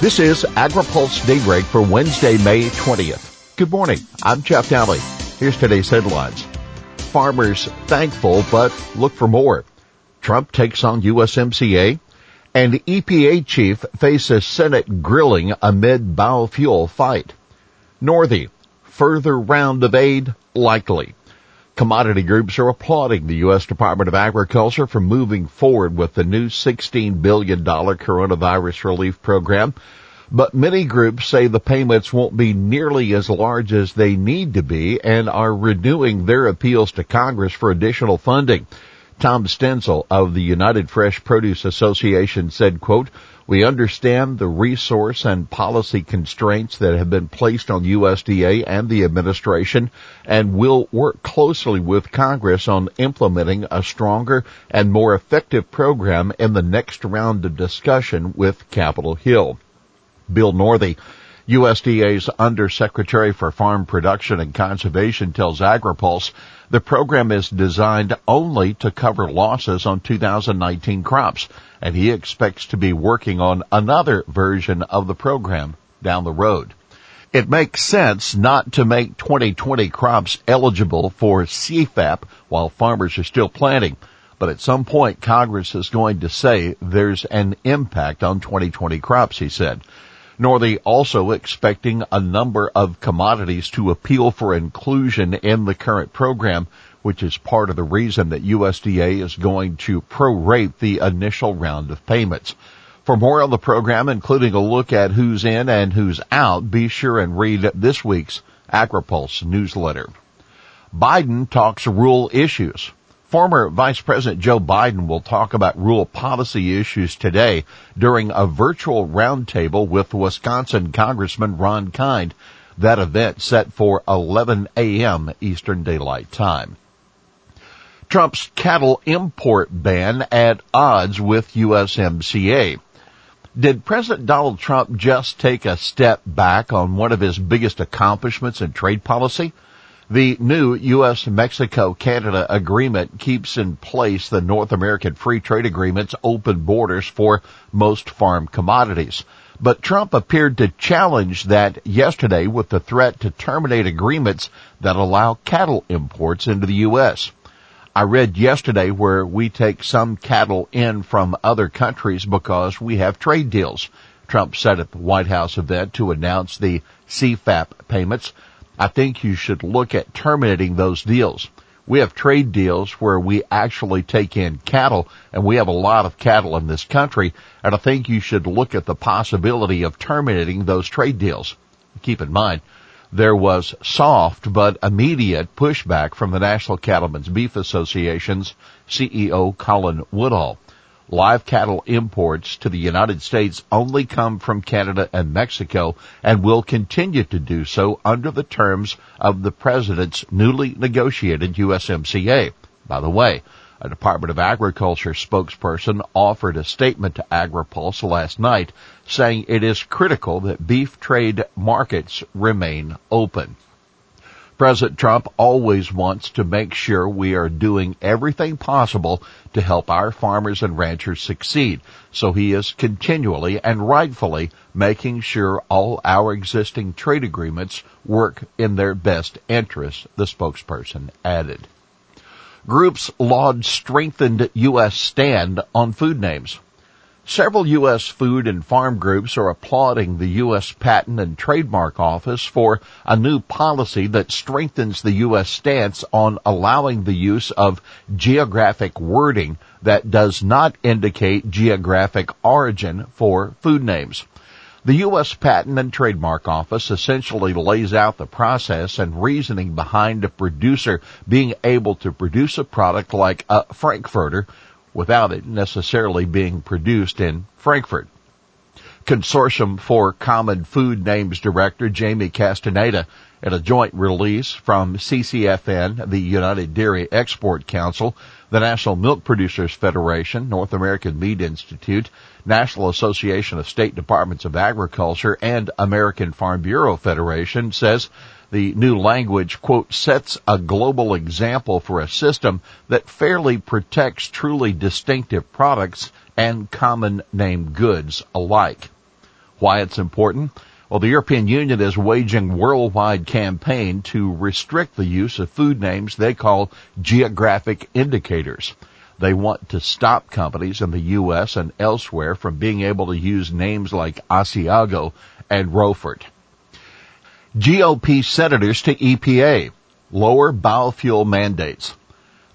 This is AgriPulse Daybreak for Wednesday, May 20th. Good morning. I'm Jeff Daly. Here's today's headlines. Farmers thankful, but look for more. Trump takes on USMCA and EPA chief faces Senate grilling amid biofuel fight. Northey, further round of aid likely. Commodity groups are applauding the U.S. Department of Agriculture for moving forward with the new $16 billion coronavirus relief program. But many groups say the payments won't be nearly as large as they need to be and are renewing their appeals to Congress for additional funding. Tom Stenzel of the United Fresh Produce Association said, quote, we understand the resource and policy constraints that have been placed on USDA and the administration and will work closely with Congress on implementing a stronger and more effective program in the next round of discussion with Capitol Hill. Bill Northey, USDA's Undersecretary for Farm Production and Conservation tells AgriPulse the program is designed only to cover losses on 2019 crops, and he expects to be working on another version of the program down the road. It makes sense not to make 2020 crops eligible for CFAP while farmers are still planting, but at some point Congress is going to say there's an impact on 2020 crops, he said. Northey also expecting a number of commodities to appeal for inclusion in the current program, which is part of the reason that USDA is going to prorate the initial round of payments. For more on the program, including a look at who's in and who's out, be sure and read this week's AgriPulse newsletter. Biden talks rural issues. Former Vice President Joe Biden will talk about rural policy issues today during a virtual roundtable with Wisconsin Congressman Ron Kind. That event set for 11 a.m. Eastern Daylight Time. Trump's cattle import ban at odds with USMCA. Did President Donald Trump just take a step back on one of his biggest accomplishments in trade policy? The new U.S.-Mexico-Canada agreement keeps in place the North American Free Trade Agreement's open borders for most farm commodities. But Trump appeared to challenge that yesterday with the threat to terminate agreements that allow cattle imports into the U.S. I read yesterday where we take some cattle in from other countries because we have trade deals. Trump said at the White House event to announce the CFAP payments I think you should look at terminating those deals. We have trade deals where we actually take in cattle and we have a lot of cattle in this country and I think you should look at the possibility of terminating those trade deals. Keep in mind, there was soft but immediate pushback from the National Cattlemen's Beef Association's CEO Colin Woodall live cattle imports to the United States only come from Canada and Mexico and will continue to do so under the terms of the President's newly negotiated USMCA. By the way, a Department of Agriculture spokesperson offered a statement to AgriPulse last night saying it is critical that beef trade markets remain open. President Trump always wants to make sure we are doing everything possible to help our farmers and ranchers succeed. So he is continually and rightfully making sure all our existing trade agreements work in their best interest, the spokesperson added. Groups laud strengthened U.S. stand on food names. Several U.S. food and farm groups are applauding the U.S. Patent and Trademark Office for a new policy that strengthens the U.S. stance on allowing the use of geographic wording that does not indicate geographic origin for food names. The U.S. Patent and Trademark Office essentially lays out the process and reasoning behind a producer being able to produce a product like a Frankfurter without it necessarily being produced in Frankfurt. Consortium for Common Food Names Director Jamie Castaneda in a joint release from CCFN, the United Dairy Export Council, the National Milk Producers Federation, North American Meat Institute, National Association of State Departments of Agriculture, and American Farm Bureau Federation says the new language, quote, sets a global example for a system that fairly protects truly distinctive products and common name goods alike. Why it's important? Well, the European Union is waging worldwide campaign to restrict the use of food names they call geographic indicators. They want to stop companies in the U.S. and elsewhere from being able to use names like Asiago and Roquefort. GOP senators to EPA. Lower biofuel mandates.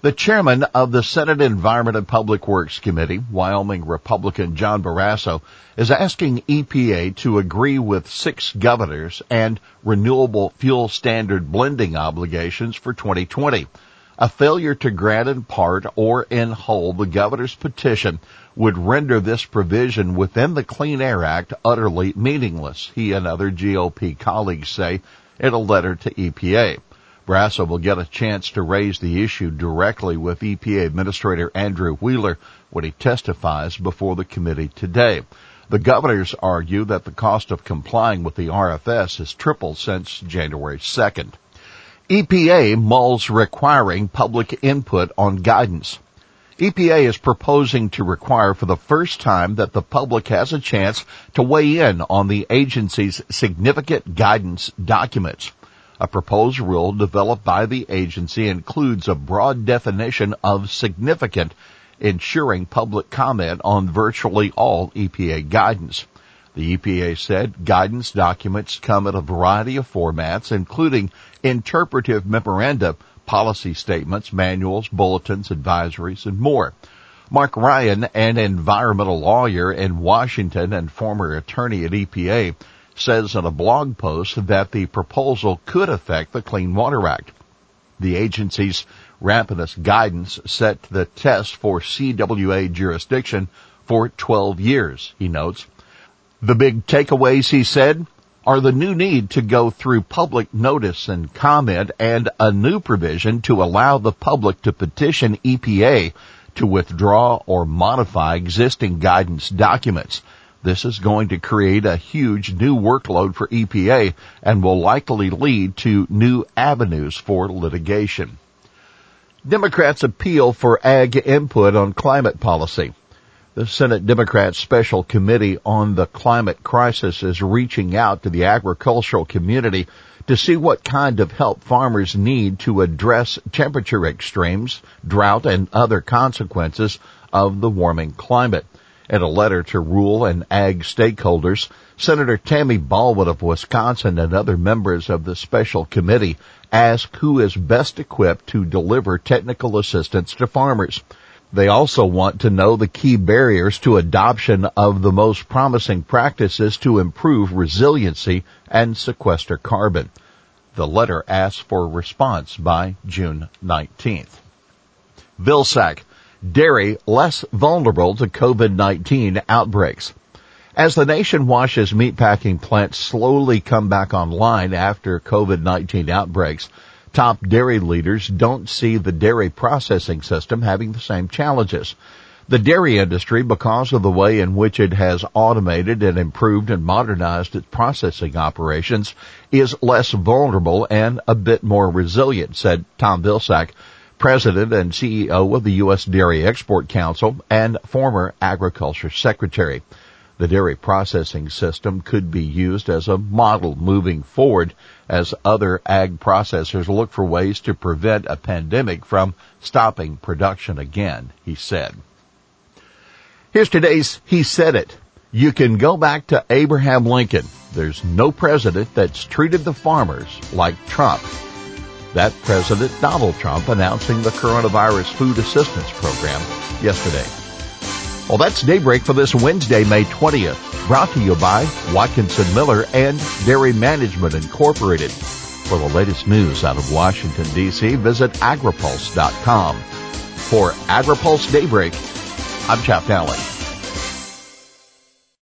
The chairman of the Senate Environment and Public Works Committee, Wyoming Republican John Barrasso, is asking EPA to agree with six governors and renewable fuel standard blending obligations for 2020. A failure to grant in part or in whole the governor's petition would render this provision within the Clean Air Act utterly meaningless, he and other GOP colleagues say in a letter to EPA. Barrasso will get a chance to raise the issue directly with EPA Administrator Andrew Wheeler when he testifies before the committee today. The governors argue that the cost of complying with the RFS has tripled since January 2nd. EPA mulls requiring public input on guidance. EPA is proposing to require for the first time that the public has a chance to weigh in on the agency's significant guidance documents. A proposed rule developed by the agency includes a broad definition of significant, ensuring public comment on virtually all EPA guidance. The EPA said guidance documents come in a variety of formats, including interpretive memoranda, policy statements, manuals, bulletins, advisories, and more. Mark Ryan, an environmental lawyer in Washington and former attorney at EPA, says in a blog post that the proposal could affect the Clean Water Act. The agency's Rapanos guidance set the test for CWA jurisdiction for 12 years, he notes. The big takeaways, he said, are the new need to go through public notice and comment and a new provision to allow the public to petition EPA to withdraw or modify existing guidance documents. This is going to create a huge new workload for EPA and will likely lead to new avenues for litigation. Democrats appeal for ag input on climate policy. The Senate Democrats Special Committee on the Climate Crisis is reaching out to the agricultural community to see what kind of help farmers need to address temperature extremes, drought, and other consequences of the warming climate. In a letter to rural and ag stakeholders, Senator Tammy Baldwin of Wisconsin and other members of the special committee ask who is best equipped to deliver technical assistance to farmers. They also want to know the key barriers to adoption of the most promising practices to improve resiliency and sequester carbon. The letter asks for response by June 19th. Vilsack dairy less vulnerable to COVID-19 outbreaks. As the nation watches meatpacking plants slowly come back online after COVID-19 outbreaks, top dairy leaders don't see the dairy processing system having the same challenges. The dairy industry, because of the way in which it has automated and improved and modernized its processing operations, is less vulnerable and a bit more resilient, said Tom Vilsack, President and CEO of the U.S. Dairy Export Council and former Agriculture Secretary. The dairy processing system could be used as a model moving forward as other ag processors look for ways to prevent a pandemic from stopping production again, he said. Here's today's He Said It. You can go back to Abraham Lincoln. There's no president that's treated the farmers like Trump that President Donald Trump announcing the coronavirus food assistance program yesterday. Well, that's Daybreak for this Wednesday, May 20th, brought to you by Watkinson Miller and Dairy Management Incorporated. For the latest news out of Washington, D.C., visit agripulse.com. For AgriPulse Daybreak, I'm Jeff Daly.